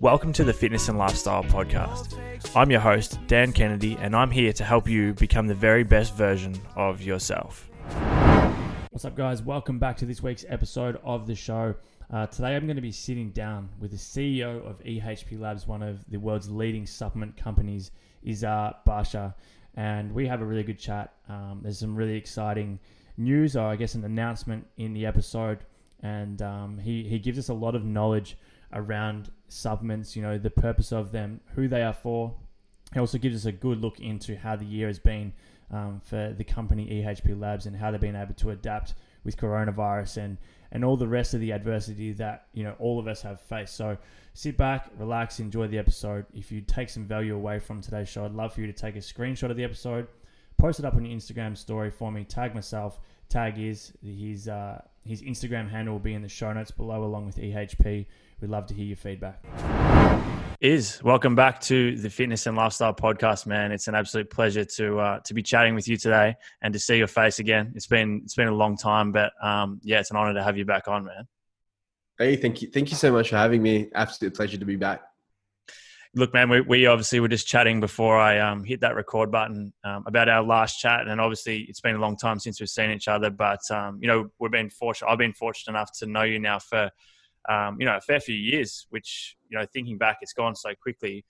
Welcome to the Fitness and Lifestyle Podcast. I'm your host, Dan Kennedy, and I'm here to help you become the very best version of yourself. What's up, guys? Welcome back to this week's episode of the show. Uh, today, I'm going to be sitting down with the CEO of EHP Labs, one of the world's leading supplement companies, Izhar Basha, and we have a really good chat. Um, there's some really exciting news, or I guess an announcement in the episode, and um, he, he gives us a lot of knowledge around supplements, you know, the purpose of them, who they are for. It also gives us a good look into how the year has been um, for the company EHP Labs and how they've been able to adapt with coronavirus and and all the rest of the adversity that you know all of us have faced. So sit back, relax, enjoy the episode. If you take some value away from today's show, I'd love for you to take a screenshot of the episode, post it up on your Instagram story for me, tag myself, tag is his uh, his Instagram handle will be in the show notes below along with EHP. We'd love to hear your feedback. Iz welcome back to the Fitness and Lifestyle Podcast, man. It's an absolute pleasure to uh, to be chatting with you today and to see your face again. It's been it's been a long time, but um, yeah, it's an honor to have you back on, man. Hey, thank you, thank you so much for having me. Absolute pleasure to be back. Look, man, we, we obviously were just chatting before I um, hit that record button um, about our last chat, and obviously it's been a long time since we've seen each other. But um, you know, we've been fortunate. I've been fortunate enough to know you now for um, you know, a fair few years, which, you know, thinking back, it's gone so quickly.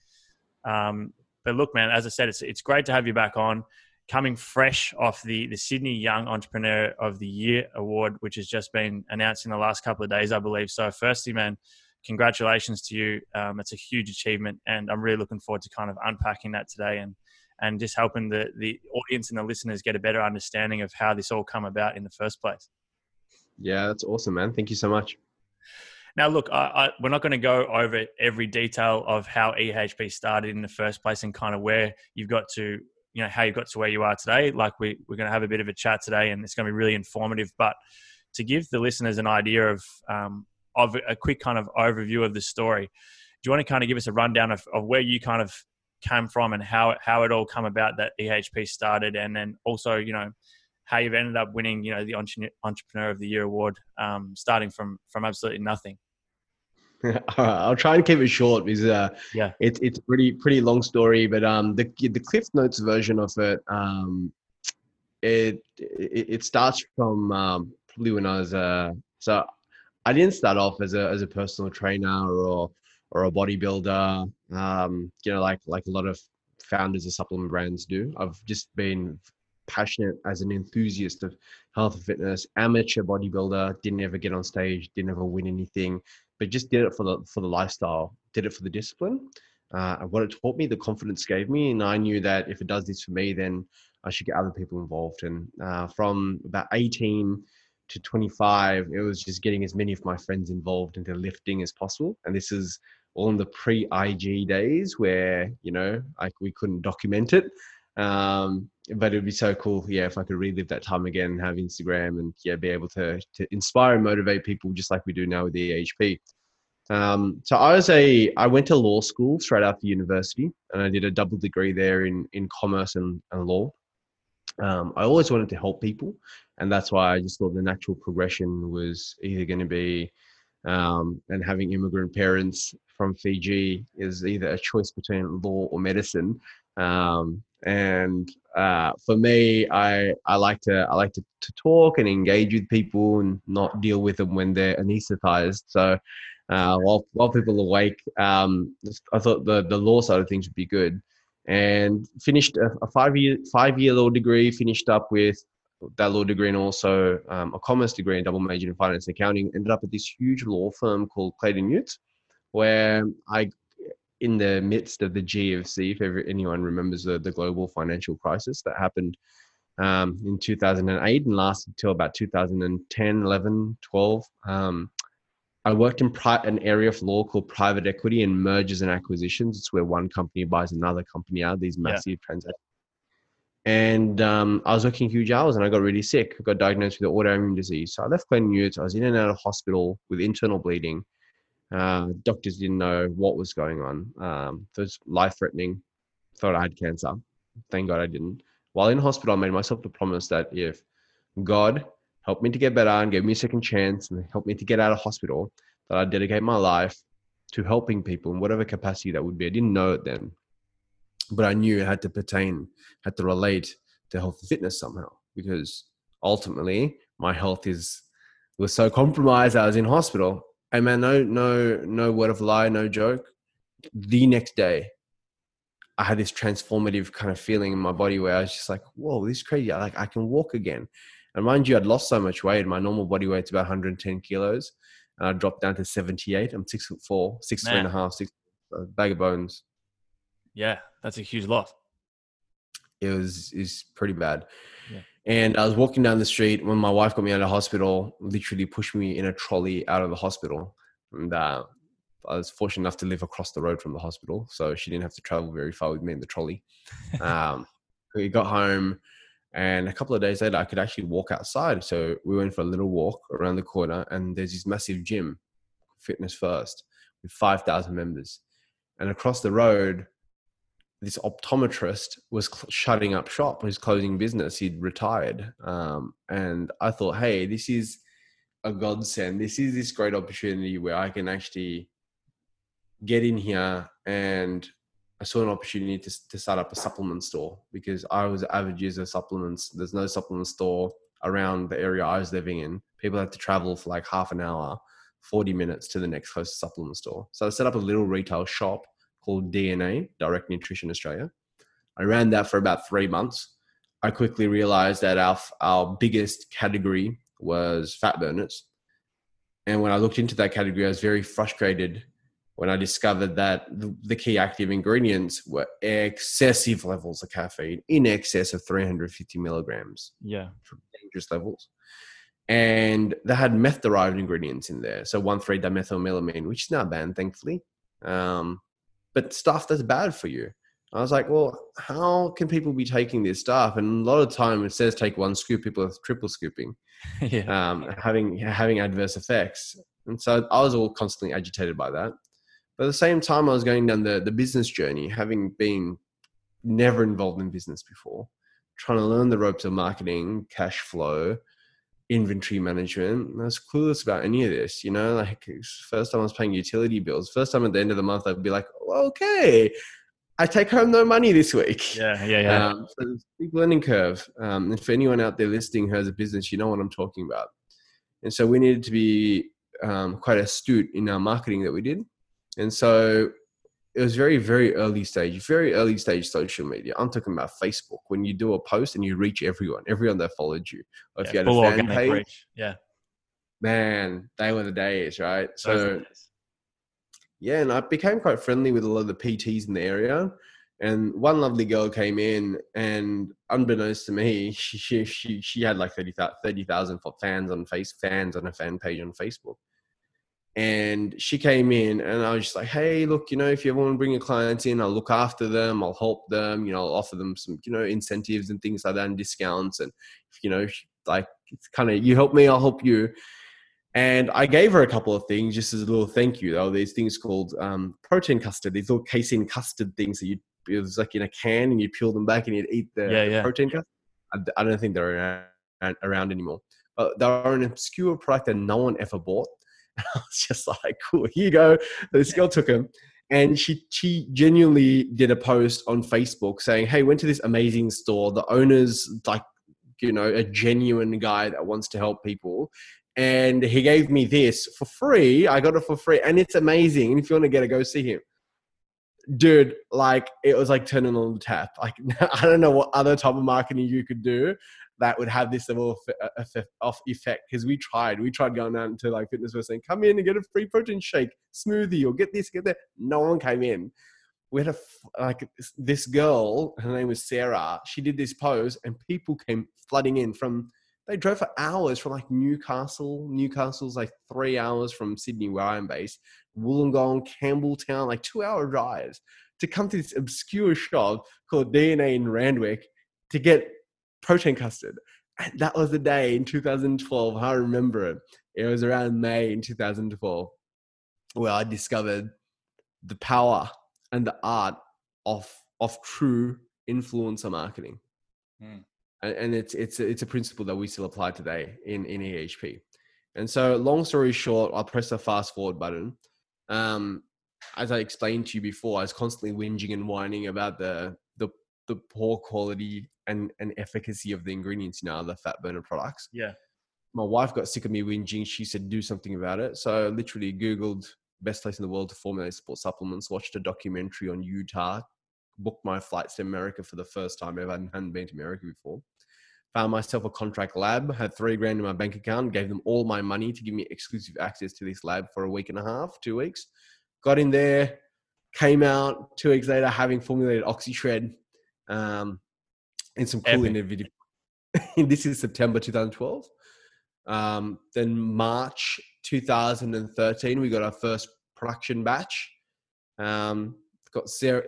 Um, but look, man, as I said, it's, it's great to have you back on. Coming fresh off the, the Sydney Young Entrepreneur of the Year award, which has just been announced in the last couple of days, I believe. So, firstly, man, congratulations to you. Um, it's a huge achievement, and I'm really looking forward to kind of unpacking that today and and just helping the the audience and the listeners get a better understanding of how this all come about in the first place. Yeah, that's awesome, man. Thank you so much. Now, look, I, I, we're not going to go over every detail of how EHP started in the first place and kind of where you've got to, you know, how you got to where you are today. Like we, we're going to have a bit of a chat today, and it's going to be really informative. But to give the listeners an idea of um, of a quick kind of overview of the story, do you want to kind of give us a rundown of, of where you kind of came from and how how it all come about that EHP started, and then also, you know, how you've ended up winning, you know, the Entrepreneur of the Year award, um, starting from from absolutely nothing. All right, I'll try and keep it short because uh, yeah, it's it's a pretty pretty long story. But um, the the Cliff Notes version of it, um, it it, it starts from um, probably when I was uh, so I didn't start off as a as a personal trainer or or a bodybuilder. Um, you know, like like a lot of founders of supplement brands do. I've just been passionate as an enthusiast of health and fitness, amateur bodybuilder, didn't ever get on stage, didn't ever win anything, but just did it for the for the lifestyle, did it for the discipline. Uh, and what it taught me, the confidence gave me, and I knew that if it does this for me, then I should get other people involved. And uh, from about 18 to 25, it was just getting as many of my friends involved into lifting as possible. And this is all in the pre-IG days where you know like we couldn't document it. Um, but it'd be so cool, yeah, if I could relive that time again, have Instagram, and yeah, be able to to inspire and motivate people just like we do now with the EHP. Um, so I was a I went to law school straight after university, and I did a double degree there in in commerce and, and law. Um, I always wanted to help people, and that's why I just thought the natural progression was either going to be, um, and having immigrant parents from Fiji is either a choice between law or medicine. Um, and uh, for me, I I like to I like to, to talk and engage with people and not deal with them when they're anesthetized. So uh, while while people awake, um, I thought the the law side of things would be good, and finished a, a five year five year law degree. Finished up with that law degree and also um, a commerce degree and double major in finance and accounting. Ended up at this huge law firm called Clayton Utz, where I in the midst of the GFC, if ever, anyone remembers the, the global financial crisis that happened um, in 2008 and lasted till about 2010, 11, 12. Um, I worked in pri- an area of law called private equity and mergers and acquisitions. It's where one company buys another company out, these massive yeah. transactions. And um, I was working huge hours and I got really sick. I got diagnosed with autoimmune disease. So I left Clayton Utz. I was in and out of hospital with internal bleeding. Uh, doctors didn't know what was going on. Um, it was life threatening. Thought I had cancer. Thank God I didn't. While in hospital, I made myself the promise that if God helped me to get better and gave me a second chance and helped me to get out of hospital, that I'd dedicate my life to helping people in whatever capacity that would be. I didn't know it then, but I knew it had to pertain, had to relate to health and fitness somehow because ultimately my health is was so compromised. I was in hospital. And man, no, no, no word of lie, no joke. The next day, I had this transformative kind of feeling in my body where I was just like, "Whoa, this is crazy! Like I can walk again." And mind you, I'd lost so much weight. My normal body weight's about 110 kilos, and I dropped down to 78. I'm six foot four, six Man. three and a half, six a bag of bones. Yeah, that's a huge loss. It was is pretty bad. Yeah. And I was walking down the street when my wife got me out of the hospital, literally pushed me in a trolley out of the hospital. And uh, I was fortunate enough to live across the road from the hospital. So she didn't have to travel very far with me in the trolley. um, we got home and a couple of days later, I could actually walk outside. So we went for a little walk around the corner, and there's this massive gym, Fitness First, with 5,000 members. And across the road, this optometrist was cl- shutting up shop, was closing business. He'd retired. Um, and I thought, hey, this is a godsend. This is this great opportunity where I can actually get in here and I saw an opportunity to, to start up a supplement store because I was an avid user of supplements. There's no supplement store around the area I was living in. People had to travel for like half an hour, 40 minutes to the next closest supplement store. So I set up a little retail shop called DNA, Direct Nutrition Australia. I ran that for about three months. I quickly realized that our, our biggest category was fat burners. And when I looked into that category, I was very frustrated when I discovered that the key active ingredients were excessive levels of caffeine, in excess of 350 milligrams. Yeah. Dangerous levels. And they had meth derived ingredients in there. So 1 3 dimethylamine, which is not banned, thankfully. Um, but stuff that's bad for you. I was like, well, how can people be taking this stuff? And a lot of time it says take one scoop, people are triple scooping, yeah. um, having having adverse effects. And so I was all constantly agitated by that. But at the same time, I was going down the, the business journey, having been never involved in business before, trying to learn the ropes of marketing, cash flow, inventory management. I was clueless about any of this, you know, like first time I was paying utility bills. First time at the end of the month, I'd be like, okay, I take home no money this week. Yeah, yeah, yeah. Um, so big learning curve. Um, and for anyone out there listening who has a business, you know what I'm talking about. And so we needed to be um, quite astute in our marketing that we did. And so it was very, very early stage, very early stage social media. I'm talking about Facebook. When you do a post and you reach everyone, everyone that followed you. Or if yeah, you had a fan page, reach. yeah, man, they were the days, right? So, days. yeah, and I became quite friendly with a lot of the PTs in the area. And one lovely girl came in, and unbeknownst to me, she she she had like 30,000 30, fans on face fans on a fan page on Facebook and she came in and I was just like, hey, look, you know, if you ever want to bring your clients in, I'll look after them, I'll help them, you know, I'll offer them some, you know, incentives and things like that and discounts. And, you know, like it's kind of, you help me, I'll help you. And I gave her a couple of things just as a little thank you. Though these things called um, protein custard, these little casein custard things that you, it was like in a can and you peel them back and you'd eat the, yeah, the yeah. protein custard. I, I, don't think they're around, around anymore. But they're an obscure product that no one ever bought I was just like, cool, here you go. This girl took him. And she she genuinely did a post on Facebook saying, Hey, went to this amazing store. The owner's like, you know, a genuine guy that wants to help people. And he gave me this for free. I got it for free. And it's amazing. And if you want to get it, go see him dude, like it was like turning on the tap. Like I don't know what other type of marketing you could do, that would have this level of uh, off effect because we tried. We tried going out into like fitness was saying come in and get a free protein shake smoothie or get this get that. No one came in. We had a like this girl her name was sarah. She did this pose and people came flooding in from they drove for hours from like newcastle. Newcastle's like three hours from sydney where i'm based. Wollongong campbelltown like two hour drives to come to this obscure shop called dna in randwick to get protein custard. And that was the day in 2012. I remember it. It was around May in 2012 where I discovered the power and the art of of true influencer marketing. Mm. And, and, it's it's it's a principle that we still apply today in in EHP. And so, long story short, I'll press the fast forward button. Um, as I explained to you before, I was constantly whinging and whining about the the poor quality and, and efficacy of the ingredients now, the fat burner products. Yeah. My wife got sick of me whinging. She said, do something about it. So I literally Googled best place in the world to formulate sports supplements, watched a documentary on Utah, booked my flights to America for the first time ever. I hadn't been to America before. Found myself a contract lab, had three grand in my bank account, gave them all my money to give me exclusive access to this lab for a week and a half, two weeks. Got in there, came out two weeks later having formulated OxyShred um, and some cool Epic. video. this is September 2012. Um, then March 2013, we got our first production batch. Um, got Sarah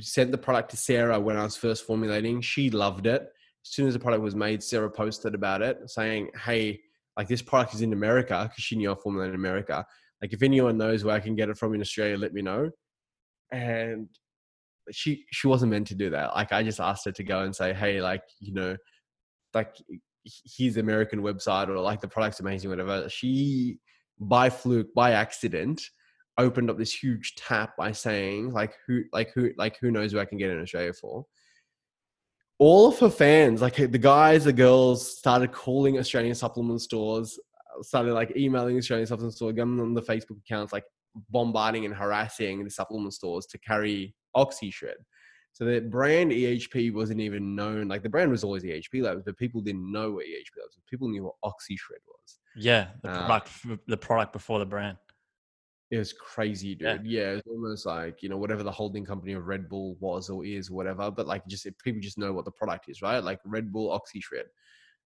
sent the product to Sarah when I was first formulating. She loved it. As soon as the product was made, Sarah posted about it, saying, "Hey, like this product is in America because she knew I formulated in America. Like if anyone knows where I can get it from in Australia, let me know." And she she wasn't meant to do that. Like I just asked her to go and say, "Hey, like you know, like here's American website or like the product's amazing, whatever." She by fluke, by accident, opened up this huge tap by saying like who like who like who knows who I can get in Australia for. All of her fans, like the guys, the girls, started calling Australian supplement stores, uh, started like emailing Australian supplement stores, going on the Facebook accounts, like bombarding and harassing the supplement stores to carry OxyShred. So the brand EHP wasn't even known. Like the brand was always EHP Labs, but people didn't know what EHP Labs was. People knew what OxyShred was. Yeah, the uh, product, uh, the product before the brand. It was crazy, dude. Yeah. yeah, it's almost like you know whatever the holding company of Red Bull was or is, or whatever. But like, just people just know what the product is, right? Like Red Bull OxyShred.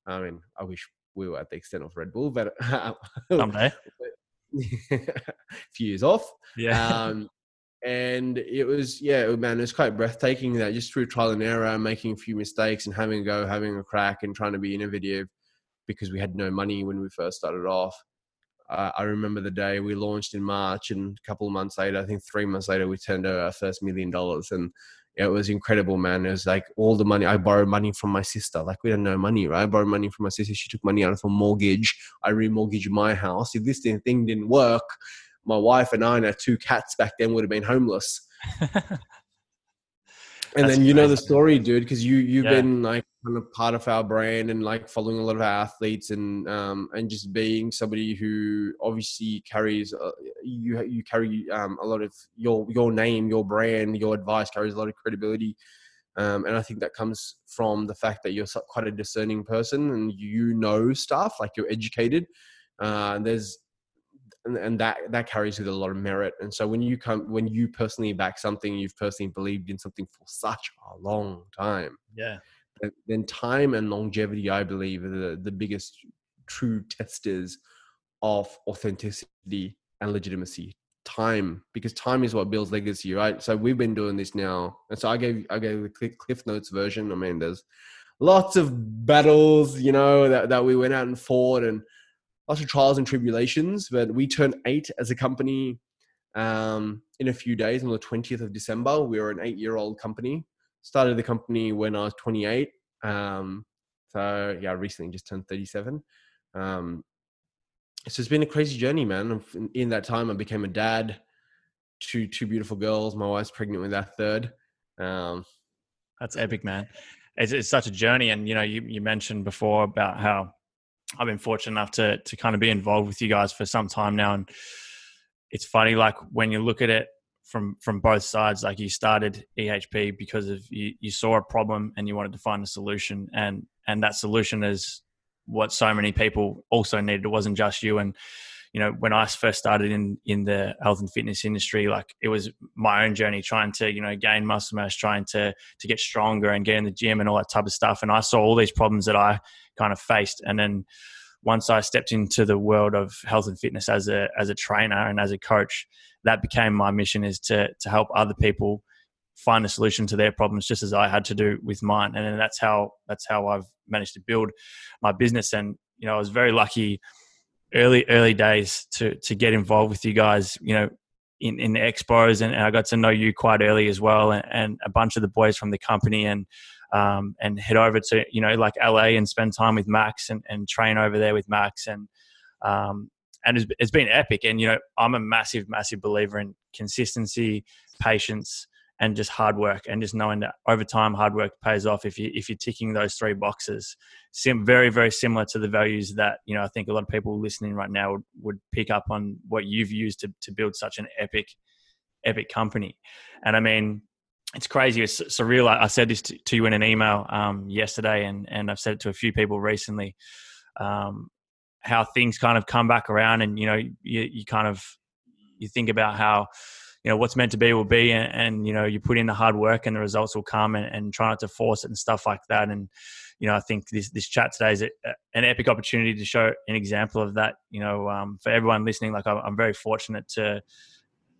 I mean, I wish we were at the extent of Red Bull, but someday, a few years off. Yeah. Um, and it was yeah man it was quite breathtaking that just through trial and error making a few mistakes and having a go having a crack and trying to be innovative because we had no money when we first started off uh, i remember the day we launched in march and a couple of months later i think three months later we turned over our first million dollars and it was incredible man. It was like all the money i borrowed money from my sister. Like we had no money right? I borrowed money from my sister. She took money out of her mortgage. I remortgaged my house. If this thing didn't work my wife and I and our two cats back then would have been homeless. and then you know the story, dude, because you you've yeah. been like kind of part of our brand and like following a lot of our athletes and um and just being somebody who obviously carries uh, you you carry um a lot of your your name, your brand, your advice carries a lot of credibility. Um, and I think that comes from the fact that you're quite a discerning person and you know stuff, like you're educated. Uh, there's and, and that that carries with a lot of merit. And so when you come when you personally back something, you've personally believed in something for such a long time. Yeah. Then time and longevity, I believe, are the, the biggest true testers of authenticity and legitimacy time because time is what builds legacy right so we've been doing this now and so i gave i gave the cliff notes version i mean there's lots of battles you know that, that we went out and fought and lots of trials and tribulations, but we turned eight as a company um, in a few days on the 20th of December. We were an eight year old company. Started the company when I was 28. Um, so, yeah, recently just turned 37. Um, so it's been a crazy journey, man. In that time, I became a dad to two beautiful girls. My wife's pregnant with our third. Um, That's epic, man. It's, it's such a journey. And, you know, you, you mentioned before about how I've been fortunate enough to to kind of be involved with you guys for some time now, and it's funny like when you look at it from from both sides. Like you started EHP because of you, you saw a problem and you wanted to find a solution, and and that solution is what so many people also needed. It wasn't just you, and you know when i first started in in the health and fitness industry like it was my own journey trying to you know gain muscle mass trying to to get stronger and get in the gym and all that type of stuff. And i saw all these problems that i kind of faced. And then once i stepped into the world of health and fitness as a as a trainer and as a coach that became my mission is to to help other people find a solution to their problems just as i had to do with mine. And then that's how that's how i've managed to build my business. And you know i was very lucky early early days to to get involved with you guys you know in in the expos and, and i got to know you quite early as well and, and a bunch of the boys from the company and um, and head over to you know like la and spend time with max and, and train over there with max and um, and it's, it's been epic. And you know, I'm a massive, massive believer in consistency, patience, and just hard work and just knowing that over time hard work pays off if you if you're ticking those three boxes. Sim, very very similar to the values that you know i think a lot of people listening right now would, would pick up on what you've used to, to build such an epic epic company. And i mean it's crazy. It's surreal. I, I said this to, to, you in an email um, yesterday and and i've said it to a few people recently um, how things kind of come back around and you know you, you kind of you think about how you know what's meant to be will be and, and, you know you put in the hard work and the results will come and, and, try not to force it and stuff like that. And you know i think this this chat today is a, an epic opportunity to show an example of that you know um, for everyone listening. Like I'm, very fortunate to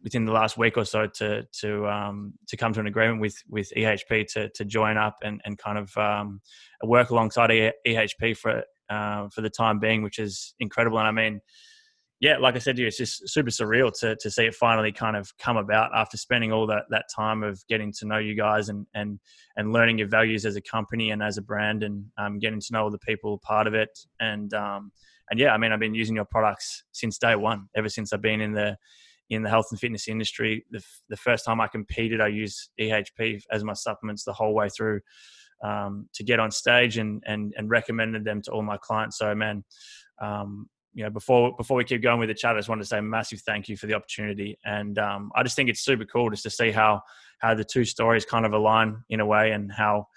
within the last week or so to to um, to come to an agreement with with ehp to to join up and and kind of um, work alongside ehp for uh, for the time being which is incredible. And i mean yeah, like I said to you, it's just super surreal to to see it finally kind of come about after spending all that that time of getting to know you guys and and and learning your values as a company and as a brand and um, getting to know all the people part of it and um, and yeah, I mean, I've been using your products since day one, ever since I've been in the in the health and fitness industry. The, the first time I competed, I used EHP as my supplements the whole way through um, to get on stage and and and recommended them to all my clients. So man. Um, you know, before before we keep going with the chat, I just wanted to say a massive thank you for the opportunity, and um, I just think it's super cool just to see how how the two stories kind of align in a way, and how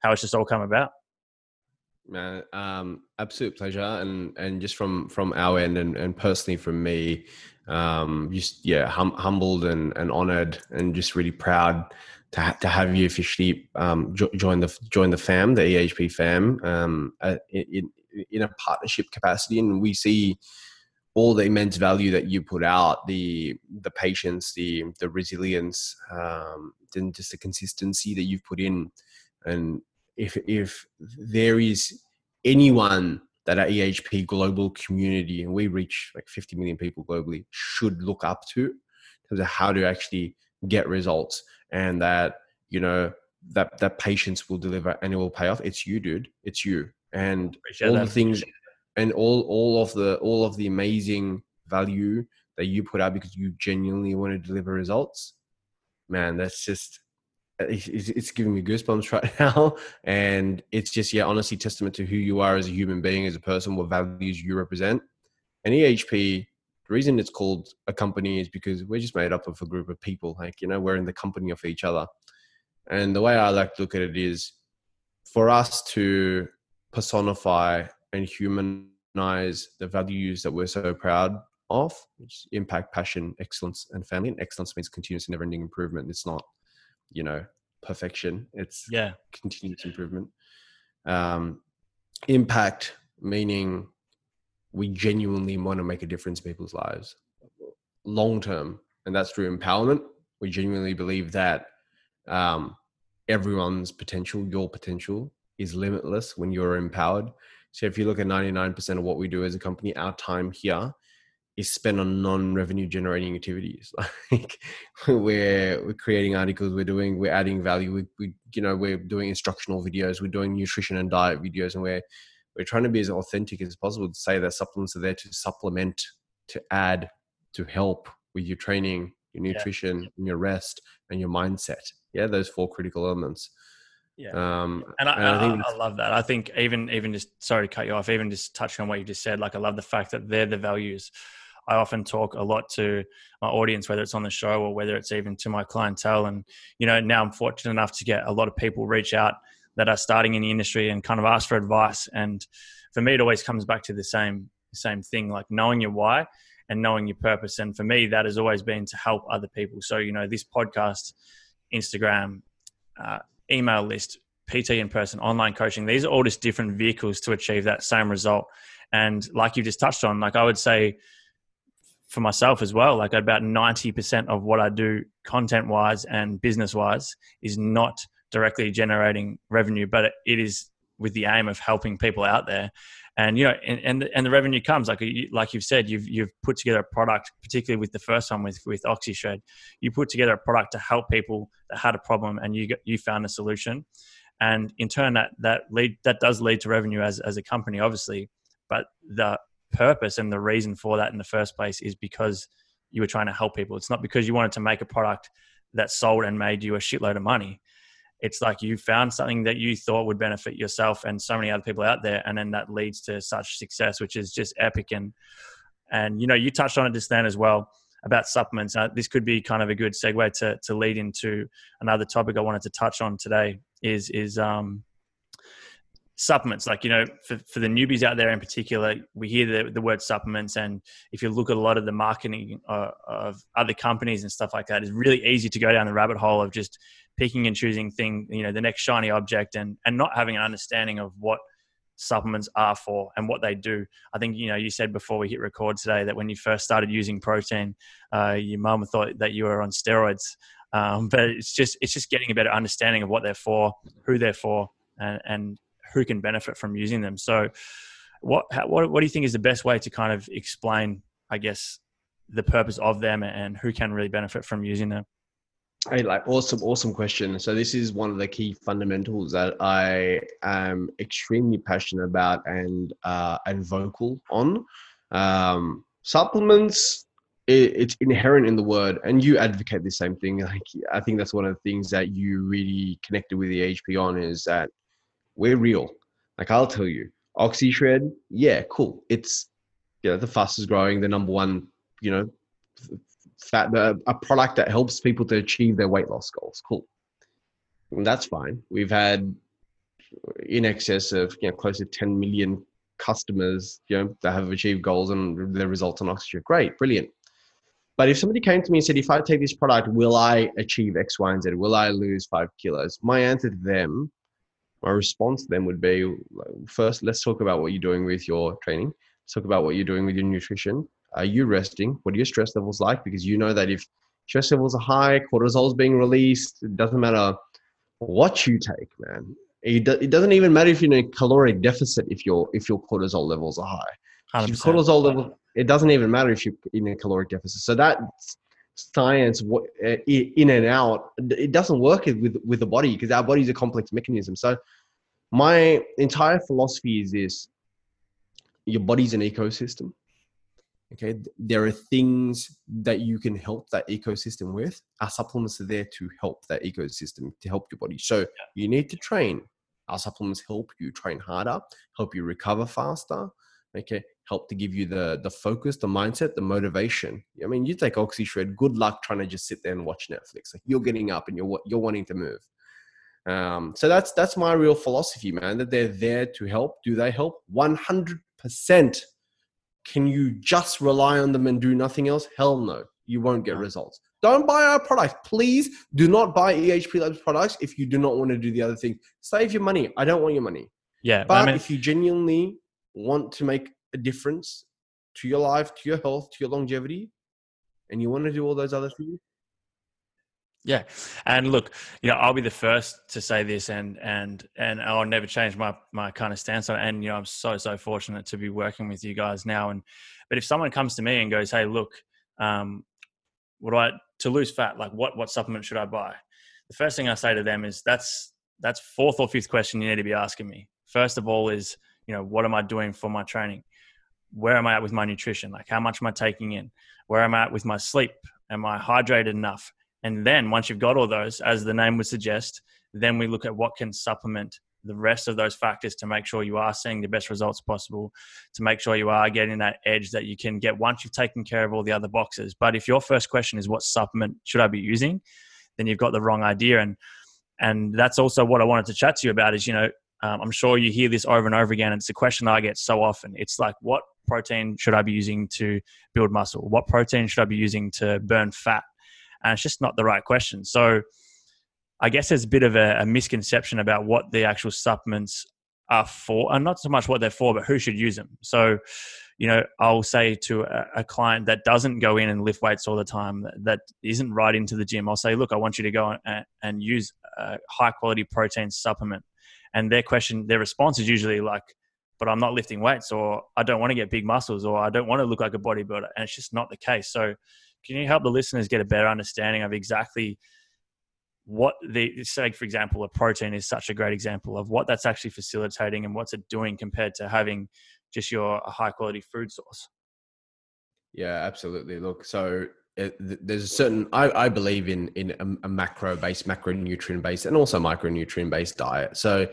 how it's just all come about. Man, um, absolute pleasure, and and just from from our end, and, and personally from me, um, just yeah, hum, humbled and and honored, and just really proud to ha- to have you officially um, jo- join the join the fam, the EHP fam, um, uh, in, in a partnership capacity, and we see all the immense value that you put out, the the patience, the the resilience, um, then just the consistency that you've put in. And if if there is anyone that our EHP global community, and we reach like 50 million people globally, should look up to in terms of how to actually get results, and that you know that that patience will deliver and it will pay off. It's you, dude. It's you and all that. the things and all all of the all of the amazing value that you put out because you genuinely want to deliver results man that's just eh, it's, it's giving me goosebumps right now. And it's just yeah honestly testament to who you are as a human being as a person what values you represent. And ehp the reason it's called a company is because we're just made up of a group of people like you know we're in the company of each other. And the way i like to look at it is for us to personify and humanize the values that we're so proud of, which impact, passion, excellence, and family. And excellence means continuous and never-ending improvement. It's not, you know, perfection. It's yeah, continuous improvement. Um, impact meaning we genuinely want to make a difference in people's lives long term, and that's through empowerment. We genuinely believe that um, everyone's potential, your potential, is limitless when you're empowered. So if you look at 99% of what we do as a company, our time here is spent on non-revenue generating activities. Like we're we're creating articles, we're doing we're adding value. We, we you know we're doing instructional videos, we're doing nutrition and diet videos, and we're we're trying to be as authentic as possible to say that supplements are there to supplement, to add, to help with your training, your nutrition, yeah. and your rest, and your mindset. Yeah, those four critical elements. Yeah, um, and, I, and I, think I, I, love that. I think even even just sorry to cut you off. Even just touching on what you just said, like I love the fact that they're the values. I often talk a lot to my audience, whether it's on the show or whether it's even to my clientele. And you know, now I'm fortunate enough to get a lot of people reach out that are starting in the industry and kind of ask for advice. And for me, it always comes back to the same same thing, like knowing your why and knowing your purpose. And for me, that has always been to help other people. So you know, this podcast, Instagram. Uh, email list, PT in person, online coaching. These are all just different vehicles to achieve that same result. And like you just touched on, like I would say for myself as well, like about 90% of what I do content wise and business wise is not directly generating revenue, but it is with the aim of helping people out there and you know and and, and the revenue comes like you, like you've said you've you've put together a product particularly with the first one with with oxyshred you put together a product to help people that had a problem and you you found a solution and in turn that that lead that does lead to revenue as as a company obviously but the purpose and the reason for that in the first place is because you were trying to help people. It's not because you wanted to make a product that sold and made you a shitload of money. It's like you found something that you thought would benefit yourself and so many other people out there, and then that leads to such success, which is just epic. And and you know, you touched on it just then as well about supplements. Uh, this could be kind of a good segue to to lead into another topic I wanted to touch on today. Is is um supplements like you know for, for the newbies out there in particular we hear the, the word supplements and if you look at a lot of the marketing uh, of other companies and stuff like that it's really easy to go down the rabbit hole of just picking and choosing thing you know the next shiny object and and not having an understanding of what supplements are for and what they do i think you know you said before we hit record today that when you first started using protein uh, your mum thought that you were on steroids um, but it's just it's just getting a better understanding of what they're for who they're for and, and who can benefit from using them. So, what how, what what do you think is the best way to kind of explain, I guess, the purpose of them and who can really benefit from using them? Hey, like awesome, awesome question. So this is one of the key fundamentals that I am extremely passionate about and uh, and vocal on. Um, supplements, it, it's inherent in the word, and you advocate the same thing. Like I think that's one of the things that you really connected with the HP on is that we're real. Like I'll tell you, OxyShred, yeah, cool. It's you know the fastest growing, the number one, you know, fat the, a product that helps people to achieve their weight loss goals. Cool. And that's fine. We've had in excess of you know close to 10 million customers, you know, that have achieved goals and their results on OxyShred. Great, brilliant. But if somebody came to me and said, if I take this product, will I achieve X, Y, and Z? Will I lose five kilos? My answer to them my response to them would be first, let's talk about what you're doing with your training. Let's talk about what you're doing with your nutrition. Are you resting? What are your stress levels like? Because you know that if stress levels are high, cortisol is being released, it doesn't matter what you take, man. It, do, it doesn't even matter if you're in a caloric deficit if your if your cortisol levels are high. If cortisol level, it doesn't even matter if you're in a caloric deficit. So that science uh, in and out it doesn't work with with the body because our body is a complex mechanism so my entire philosophy is this your body's an ecosystem okay there are things that you can help that ecosystem with our supplements are there to help that ecosystem to help your body. So you need to train. Our supplements help you train harder help you recover faster okay? Help to give you the the focus the mindset the motivation. I mean you take oxyshred good luck trying to just sit there and watch netflix. Like you're getting up and you're you're wanting to move. Um, so that's that's my real philosophy man that they're there to help. Do they help? 100% can you just rely on them and do nothing else? Hell no you won't get results. Don't buy our product please do not buy ehp labs products if you do not want to do the other thing save your money. I don't want your money. Yeah but I mean, if you genuinely want to make a difference to your life, to your health, to your longevity, and you want to do all those other things. Yeah, and look, you know, I'll be the first to say this, and and and I'll never change my my kind of stance on it. And you know, I'm so so fortunate to be working with you guys now. And but if someone comes to me and goes, "Hey, look, um, I to lose fat? Like, what what supplement should I buy?" The first thing I say to them is, "That's that's fourth or fifth question you need to be asking me. First of all, is you know, what am I doing for my training? Where am I at with my nutrition? Like, how much am I taking in? Where am I at with my sleep? Am I hydrated enough? And then once you've got all those, as the name would suggest, then we look at what can supplement the rest of those factors to make sure you are seeing the best results possible, to make sure you are getting that edge that you can get once you've taken care of all the other boxes. But if your first question is what supplement should I be using, then you've got the wrong idea. And and that's also what I wanted to chat to you about is, you know, um, I'm sure you hear this over and over again. It's a question I get so often. It's like, what protein should I be using to build muscle? What protein should I be using to burn fat? And it's just not the right question. So I guess there's a bit of a, a misconception about what the actual supplements are for, and not so much what they're for, but who should use them. So, you know, I'll say to a, a, client that doesn't go in and lift weights all the time, that, isn't right into the gym, I'll say, look, I want you to go and, and use a high quality protein supplement and their question their response is usually like but i'm not lifting weights or i don't want to get big muscles or i don't want to look like a bodybuilder and it's just not the case so can you help the listeners get a better understanding of exactly what the say for example a protein is such a great example of what that's actually facilitating and what's it doing compared to having just your high quality food source. Yeah, absolutely. Look, so it, there's a certain I, I believe in in a, a macro based macronutrient based and also micronutrient based diet so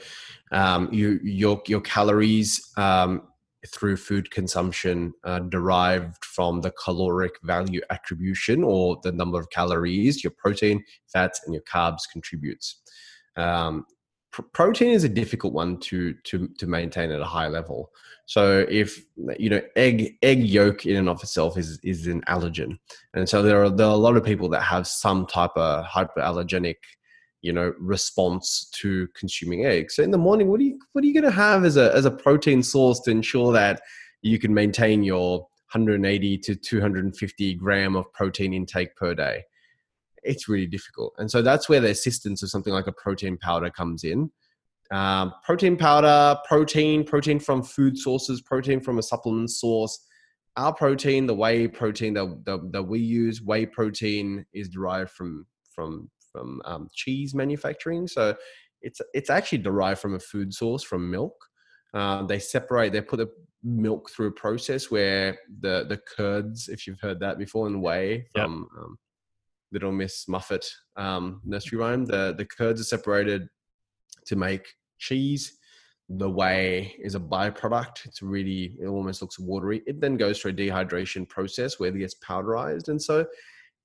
um, you your your calories um, through food consumption uh, derived from the caloric value attribution or the number of calories your protein fats and your carbs contributes. Um, pr- protein is a difficult one to to to maintain at a high level. So if you know egg egg yolk in and of itself is is an allergen, and so there are there are a lot of people that have some type of hyperallergenic you know response to consuming eggs. So in the morning, what are you what are you going to have as a as a protein source to ensure that you can maintain your 180 to 250 gram of protein intake per day? It's really difficult, and so that's where the assistance of something like a protein powder comes in um, protein powder, protein, protein from food sources, protein from a supplement source. Our protein, the whey protein that, that, that we use, whey protein is derived from from from um, cheese manufacturing. So it's it's actually derived from a food source from milk. Uh, they separate, they put the milk through a process where the the curds, if you've heard that before, in whey from yep. um, Little Miss Muffet um, nursery rhyme, the the curds are separated to make cheese. The whey is a byproduct. It's really, it almost looks watery. It then goes through a dehydration process where it gets powderized. And so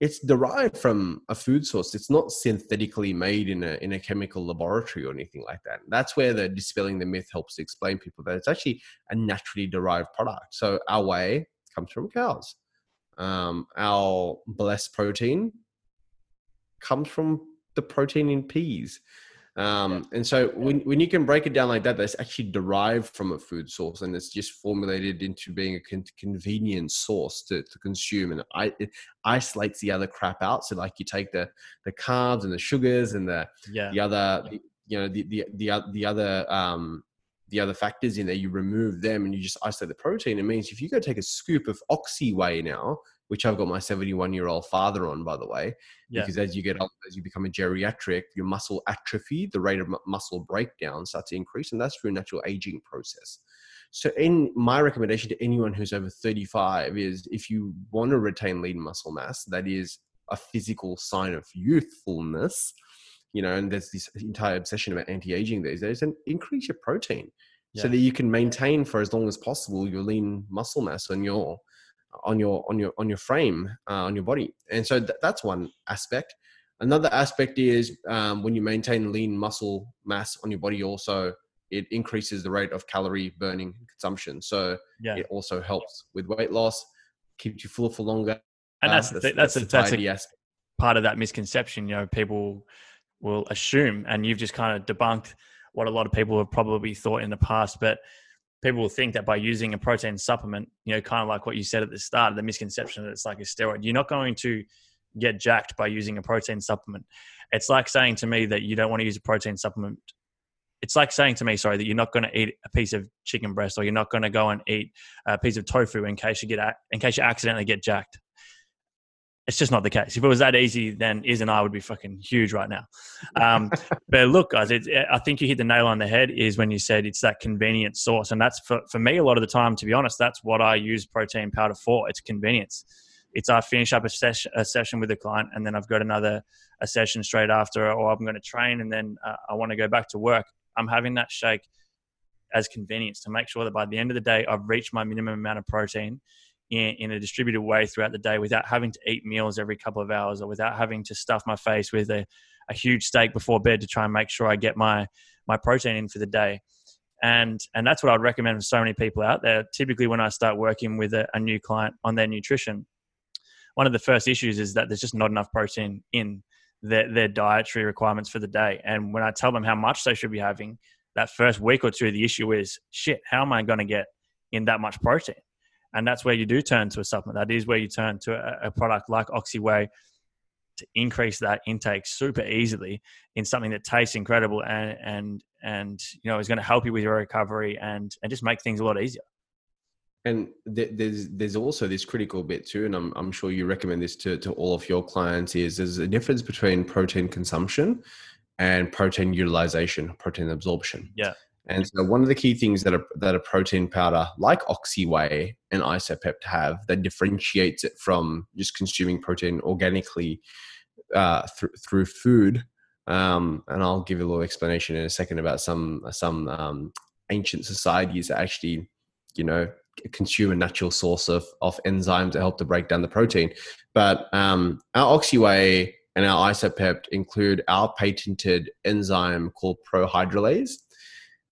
it's derived from a food source. It's not synthetically made in a, in a chemical laboratory or anything like that. That's where the dispelling the myth helps explain people that it's actually a naturally derived product. So our whey comes from cows. Um, our blessed protein comes from the protein in peas. Um, and so when, when you can break it down like that, that's actually derived from a food source and it's just formulated into being a con- convenient source to, to consume. And I, it isolates the other crap out. So like you take the, the carbs and the sugars and the, yeah. the other, the, you know, the, the, the, the other, um, the other factors in there, you remove them and you just isolate the protein. It means if you go take a scoop of OxyWhey now, which I've got my 71 year old father on, by the way, yeah. because as you get older, as you become a geriatric, your muscle atrophy, the rate of muscle breakdown starts to increase, and that's through a natural aging process. So, in my recommendation to anyone who's over 35 is if you want to retain lean muscle mass, that is a physical sign of youthfulness, you know, and there's this entire obsession about anti-aging these days, and increase your protein yeah. so that you can maintain for as long as possible your lean muscle mass on your on your on your on your frame uh, on your body. And so th- that's one aspect. Another aspect is um, when you maintain lean muscle mass on your body also it increases the rate of calorie burning consumption. So yeah. it also helps with weight loss keeps you full for longer. And that's uh, that's, that's, that's, a, that's a part of that misconception you know people will assume and you've just kind of debunked what a lot of people have probably thought in the past but people will think that by using a protein supplement, you know, kind of like what you said at the start, the misconception that it's like a steroid, you're not going to get jacked by using a protein supplement. It's like saying to me that you don't want to use a protein supplement. It's like saying to me, sorry, that you're not going to eat a piece of chicken breast or you're not going to go and eat a piece of tofu in case you get in case you accidentally get jacked it's just not the case. If it was that easy, then Iz and I would be fucking huge right now. Um, but look, guys, it, I think you hit the nail on the head. Is when you said it's that convenient source, and that's for for me a lot of the time. To be honest, that's what I use protein powder for. It's convenience. It's I finish up a session a session with a client, and then I've got another a session straight after, or I'm going to train, and then uh, I want to go back to work. I'm having that shake as convenience to make sure that by the end of the day, I've reached my minimum amount of protein in, in, a distributed way throughout the day without having to eat meals every couple of hours or without having to stuff my face with a, a huge steak before bed to try and make sure I get my my protein in for the day. And and that's what I'd recommend for so many people out there. Typically, when I start working with a, a new client on their nutrition, one of the first issues is that there's just not enough protein in their, their dietary requirements for the day. And when I tell them how much they should be having, that first week or two, the issue is shit, how am I going to get in that much protein? And that's where you do turn to a supplement. That is where you turn to a, a product like OxyWhey to increase that intake super easily in something that tastes incredible and and and you know is going to help you with your recovery and and just make things a lot easier. And th- there's there's also this critical bit too, and I'm I'm sure you recommend this to to all of your clients. Is there's a difference between protein consumption and protein utilization, protein absorption. Yeah. And so one of the key things that a, that a protein powder like OxyWhey and Isopept have that differentiates it from just consuming protein organically uh, th- through food. Um, and I'll give you a little explanation in a second about some some um, ancient societies that actually, you know, consume a natural source of, of enzymes that help to break down the protein. But um, our OxyWhey and our Isopept include our patented enzyme called prohydrolase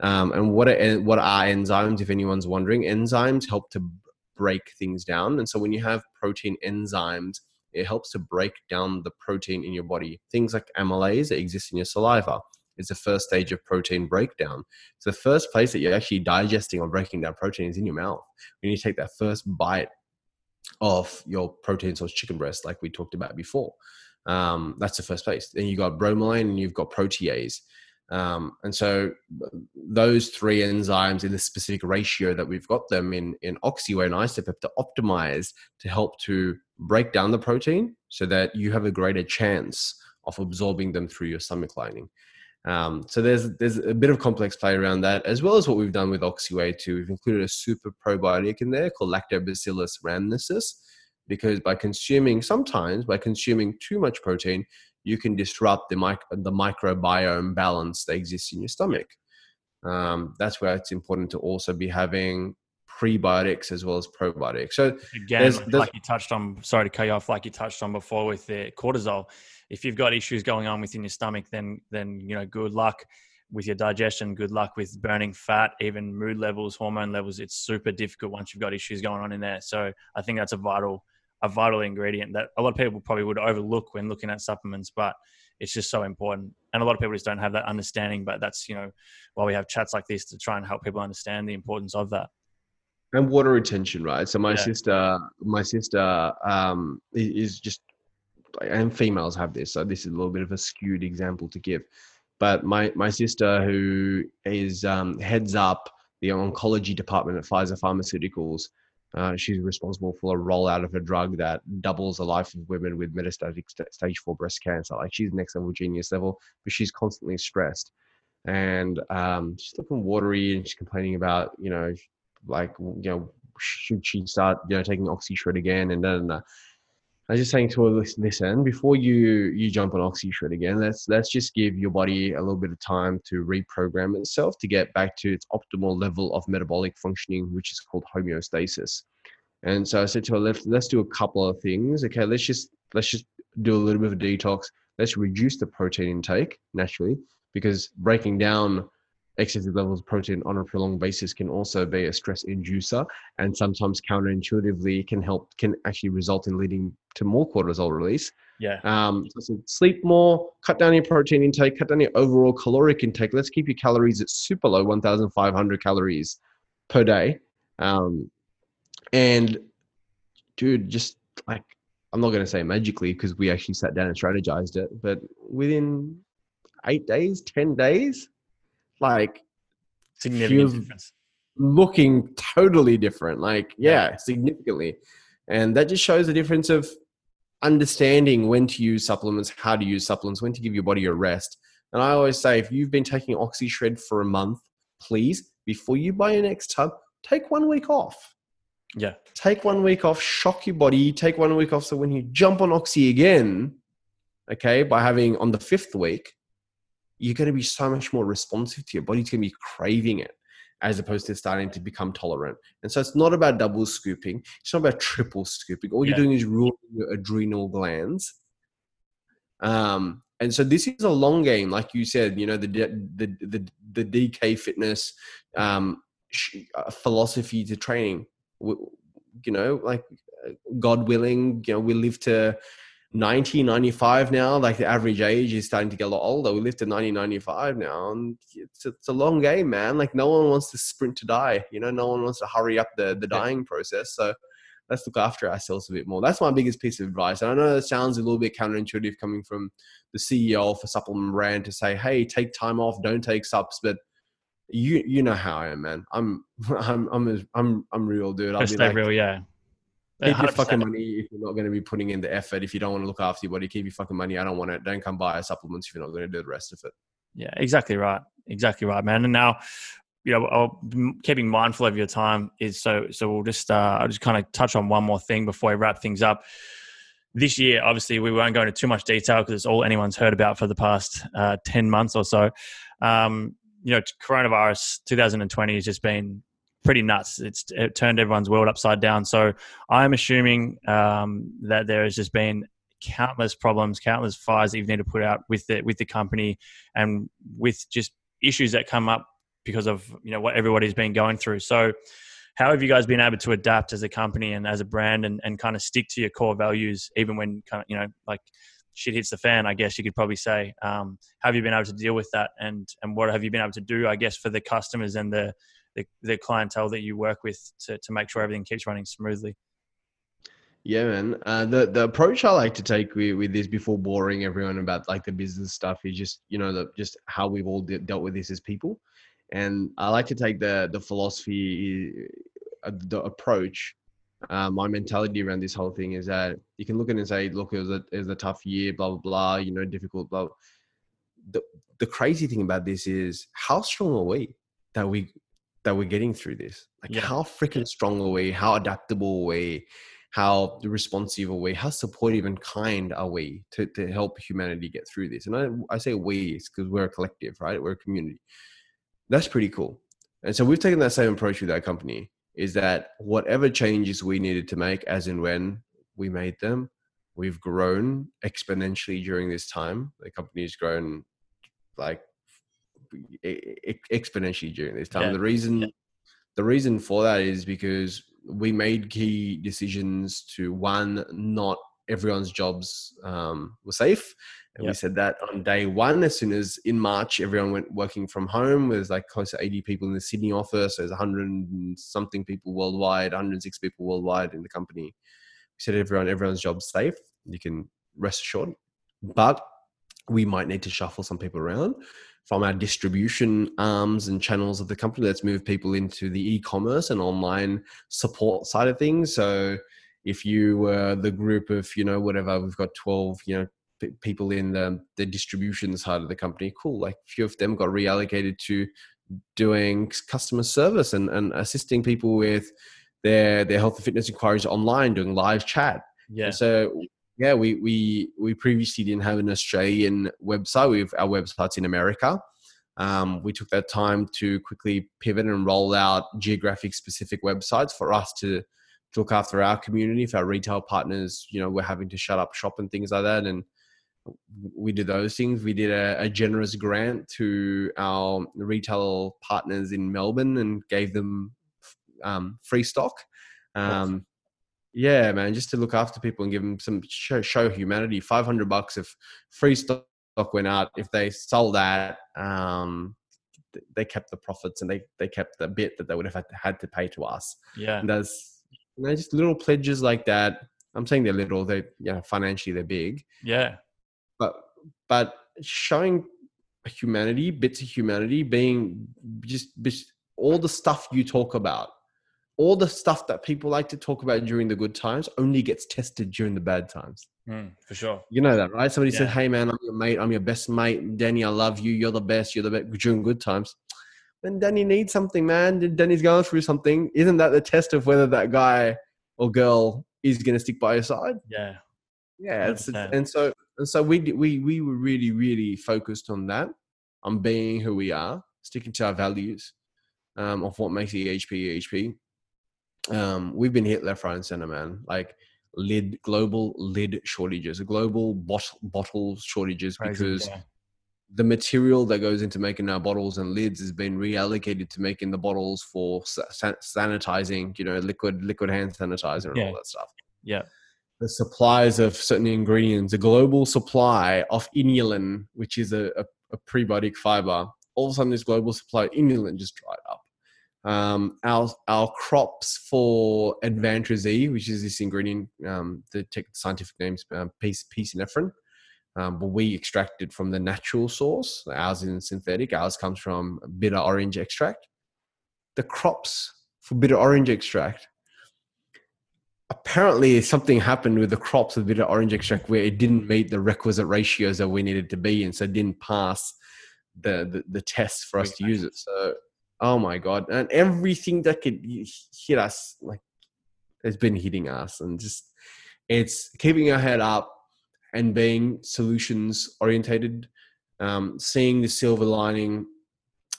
um, and what are, what are enzymes? If anyone's wondering, enzymes help to break things down. And so when you have protein enzymes, it helps to break down the protein in your body. Things like amylase that exist in your saliva is the first stage of protein breakdown. So the first place that you're actually digesting or breaking down protein is in your mouth. When you take that first bite of your protein source chicken breast, like we talked about before, um, that's the first place. Then you've got bromelain and you've got protease. Um, and so those three enzymes in the specific ratio that we've got them in, in OxyWhey and Isopep to optimize to help to break down the protein so that you have a greater chance of absorbing them through your stomach lining. Um, so there's there's a bit of complex play around that, as well as what we've done with OxyWhey too. We've included a super probiotic in there called Lactobacillus rhamnosus, because by consuming sometimes by consuming too much protein, you can disrupt the, mic- the microbiome balance that exists in your stomach. Um, that's where it's important to also be having prebiotics as well as probiotics. So again, there's, there's, like you touched on, sorry to cut you off, like you touched on before with the cortisol. If you've got issues going on within your stomach, then then you know, good luck with your digestion. Good luck with burning fat, even mood levels, hormone levels. It's super difficult once you've got issues going on in there. So I think that's a vital a vital ingredient that a lot of people probably would overlook when looking at supplements, but it's just so important. And a lot of people just don't have that understanding. But that's you know why we have chats like this to try and help people understand the importance of that. And water retention, right? So my yeah. sister, my sister um, is just, and females have this. So this is a little bit of a skewed example to give. But my my sister, who is um, heads up the oncology department at Pfizer Pharmaceuticals, uh, she's responsible for a rollout of a drug that doubles the life of women with metastatic st- stage four breast cancer. Like she's next level genius level, but she's constantly stressed, and um, she's looking watery and she's complaining about you know like you know should she start you know taking oxyshred again and then I was just saying to her, listen, before you you jump on OxyShred again, let's let's just give your body a little bit of time to reprogram itself to get back to its optimal level of metabolic functioning, which is called homeostasis. And so I said to her, let's let's do a couple of things. Okay, let's just let's just do a little bit of detox. Let's reduce the protein intake naturally, because breaking down excessive levels of protein on a prolonged basis can also be a stress inducer and sometimes counterintuitively can help can actually result in leading to more cortisol release. Yeah. Um so sleep more cut down your protein intake cut down your overall caloric intake. Let's keep your calories at super low 1500 calories per day. Um and dude just like i'm not going to say magically because we actually sat down and strategized it but within eight days ten days like significant difference. looking totally different like yeah, yeah significantly. And that just shows the difference of understanding when to use supplements how to use supplements when to give your body a rest. And i always say if you've been taking oxyshred for a month please before you buy your next tub take one week off. Yeah. Take one week off shock your body take one week off so when you jump on oxy again okay by having on the fifth week you're going to be so much more responsive to your body's going to be craving it as opposed to starting to become tolerant. And so it's not about double scooping. It's not about triple scooping. All you're doing is ruining your adrenal glands. Um, and so this is a long game, like you said. You know the the the the DK fitness um, uh, philosophy to training. You know, like uh, God willing, you know, we live to 90, 95 now. Like the average age is starting to get a lot older. We live to 90, 95 now. And it's, it's a long game, man. Like no one wants to sprint to die. You know, no one wants to hurry up the, the dying process. So let's look after ourselves a bit more. That's my biggest piece of advice. And I know it sounds a little bit counterintuitive coming from the CEO of a supplement brand to say, hey, take time off, don't take subs. But you you know how I am, man. I'm I'm I'm I'm I'm real, dude. I'll be like, real, yeah. Keep 100%. your fucking money if you're not going to be putting in the effort. If you don't want to look after your body, keep your fucking money. I don't want it. Don't come buy supplements if you're not going to do the rest of it. Yeah, exactly right. Exactly right, man. And now you know, I'll, keeping mindful of your time is so. So we'll just uh, I'll just kind of touch on one more thing before we wrap things up. This year, obviously, we won't go into too much detail because it's all anyone's heard about for the past uh, ten months or so. Um, you know, coronavirus 2020 has just been pretty nuts. It's it turned everyone's world upside down. So I'm assuming um, that there has just been countless problems, countless fires that you need to put out with the with the company, and with just issues that come up because of you know what everybody's been going through. So, how have you guys been able to adapt as a company and as a brand and, and kind of stick to your core values even when kind of you know like shit hits the fan? I guess you could probably say. Um, have you been able to deal with that, and and what have you been able to do? I guess for the customers and the the, the clientele that you work with to to make sure everything keeps running smoothly. Yeah, man. Uh, the the approach I like to take with, with this before boring everyone about like the business stuff is just you know the, just how we've all de- dealt with this as people, and I like to take the the philosophy, uh, the approach. Uh, my mentality around this whole thing is that you can look at it and say, look, it was a it was a tough year, blah blah blah. You know, difficult, blah. The the crazy thing about this is how strong are we that we that we're getting through this? Like yeah. how freaking strong are we? How adaptable are we? how responsive are we, how supportive and kind are we to, to help humanity get through this? And I, I say we because we're a collective, right? We're a community. That's pretty cool. And so we've taken that same approach with our company is that whatever changes we needed to make as and when we made them, we've grown exponentially during this time. The company's grown like exponentially during this time. Yeah. The reason yeah. the reason for that is because we made key decisions to one, not everyone's jobs um, were safe. And yep. we said that on day one, as soon as in March, everyone went working from home. There's like close to 80 people in the Sydney office. There's 100 something people worldwide, 106 people worldwide in the company. We said everyone, everyone's job's safe. You can rest assured. But we might need to shuffle some people around from our distribution arms and channels of the company. Let's move people into the e-commerce and online support side of things. So if you were the group of, you know, whatever, we've got 12, you know, p- people in the, the distribution side of the company, cool. Like a few of them got reallocated to doing customer service and, and assisting people with their, their health and fitness inquiries online, doing live chat. Yeah. And so yeah, we we we previously didn't have an Australian website. We have our websites in America. Um, we took that time to quickly pivot and roll out geographic specific websites for us to, to look after our community. If our retail partners, you know, were having to shut up shop and things like that, and we did those things. We did a, a generous grant to our retail partners in Melbourne and gave them um, free stock. Um, yeah, man, just to look after people and give them some show, show humanity. Five hundred bucks if free stock went out. If they sold that, um, they kept the profits and they they kept the bit that they would have had to, had to pay to us. Yeah, and there's you know, just little pledges like that. I'm saying they're little. They you know financially they're big. Yeah, but but showing humanity, bits of humanity, being just, just all the stuff you talk about all the stuff that people like to talk about during the good times only gets tested during the bad times. Mm, for sure. You know that, right? Somebody yeah. said, Hey man, I'm your mate, I'm your best mate. Danny, I love you. You're the best. You're the best during good times. When Danny needs something, man, Danny's going through something. Isn't that the test of whether that guy or girl is going to stick by your side? Yeah. Yeah. And so, and so we, we, we were really, really focused on that, on being who we are, sticking to our values um, of what makes EHP EHP um, we've been hit left, right, and center, man. Like lid global lid shortages, global bottle bottle shortages Crazy, because yeah. the material that goes into making our bottles and lids has been reallocated to making the bottles for sanitizing, you know, liquid liquid hand sanitizer and yeah. all that stuff. Yeah. The supplies of certain ingredients, a global supply of inulin, which is a, a, a prebiotic fiber, all of a sudden this global supply of inulin just dried up um, our our crops for Advantra Z, which is this ingredient, um, the scientific name's um, p-synephrine, um, but we extracted from the natural source. Ours isn't synthetic. Ours comes from bitter orange extract. The crops for bitter orange extract. Apparently, something happened with the crops of bitter orange extract where it didn't meet the requisite ratios that we needed to be, and so it didn't pass the the, the test for us to use it. So oh my god, and everything that could hit us like has been hitting us, and just it's keeping our head up and being solutions orientated, um, seeing the silver lining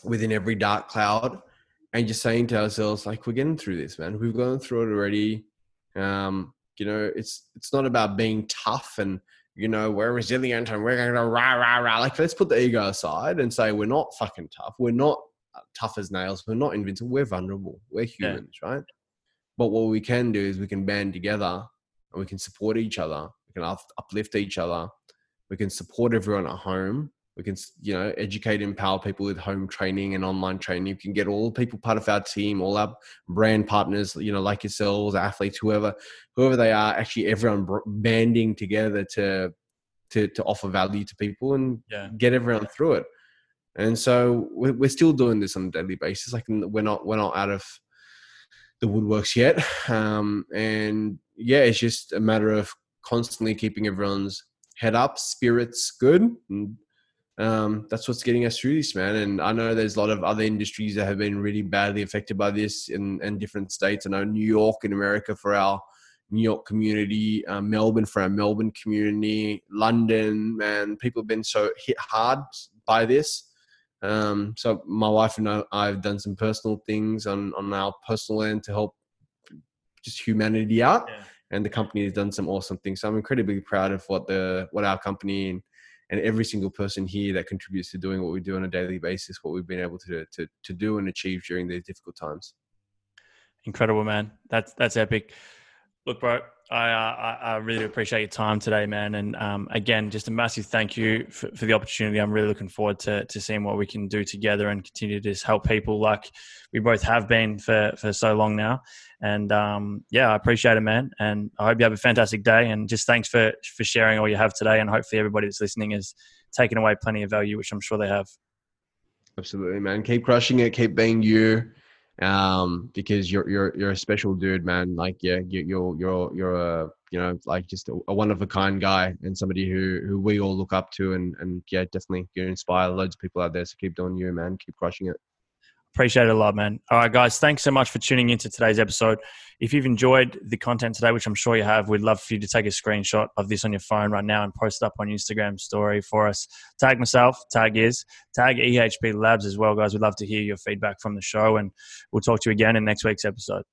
within every dark cloud, and just saying to ourselves like, we're getting through this, man. We've gone through it already. Um, you know, it's it's not about being tough and you know we're resilient and we're going to rah rah rah. Like let's put the ego aside and say we're not fucking tough. We're not tough as nails. We're not invincible. We're vulnerable. We're humans, yeah. right? But what we can do is we can band together and we can support each other. We can uplift each other. We can support everyone at home we can you know educate empower people with home training and online training you can get all people part of our team all our brand partners you know like yourselves athletes whoever whoever they are actually everyone banding together to to to offer value to people and yeah. get everyone through it and so we're, still doing this on a daily basis like we're not we're not out of the woodworks yet um, and yeah it's just a matter of constantly keeping everyone's head up spirits good and um, that's what's getting us through this, man. And I know there's a lot of other industries that have been really badly affected by this in, in different states. I know New York in America for our New York community, uh, Melbourne for our Melbourne community, London, man, people have been so hit hard by this. Um, so my wife and I have done some personal things on, on our personal end to help just humanity out. Yeah. And the company has done some awesome things. So I'm incredibly proud of what the what our company and and every single person here that contributes to doing what we do on a daily basis, what we've been able to to to do and achieve during these difficult times. Incredible, man. That's that's epic. Look, bro, I, uh, I really appreciate your time today, man. And um, again, just a massive thank you for, for, the opportunity. I'm really looking forward to, to seeing what we can do together and continue to help people like we both have been for, for so long now. And um, yeah, I appreciate it, man. And I hope you have a fantastic day. And just thanks for, for sharing all you have today. And hopefully, everybody that's listening is taking away plenty of value, which I'm sure they have. Absolutely, man. Keep crushing it. Keep being you um, because you're you're you're a special dude, man. Like yeah, you, you're you're you're a you know like just a, a one of a kind guy and somebody who who we all look up to, and and yeah, definitely you inspire loads of people out there. So keep doing you, man. Keep crushing it. Appreciate it a lot, man. All right, guys, thanks so much for tuning into today's episode. If you've enjoyed the content today, which I'm sure you have, we'd love for you to take a screenshot of this on your phone right now and post it up on Instagram story for us. Tag myself, tag Iz, tag EHP Labs as well, guys. We'd love to hear your feedback from the show, and we'll talk to you again in next week's episode.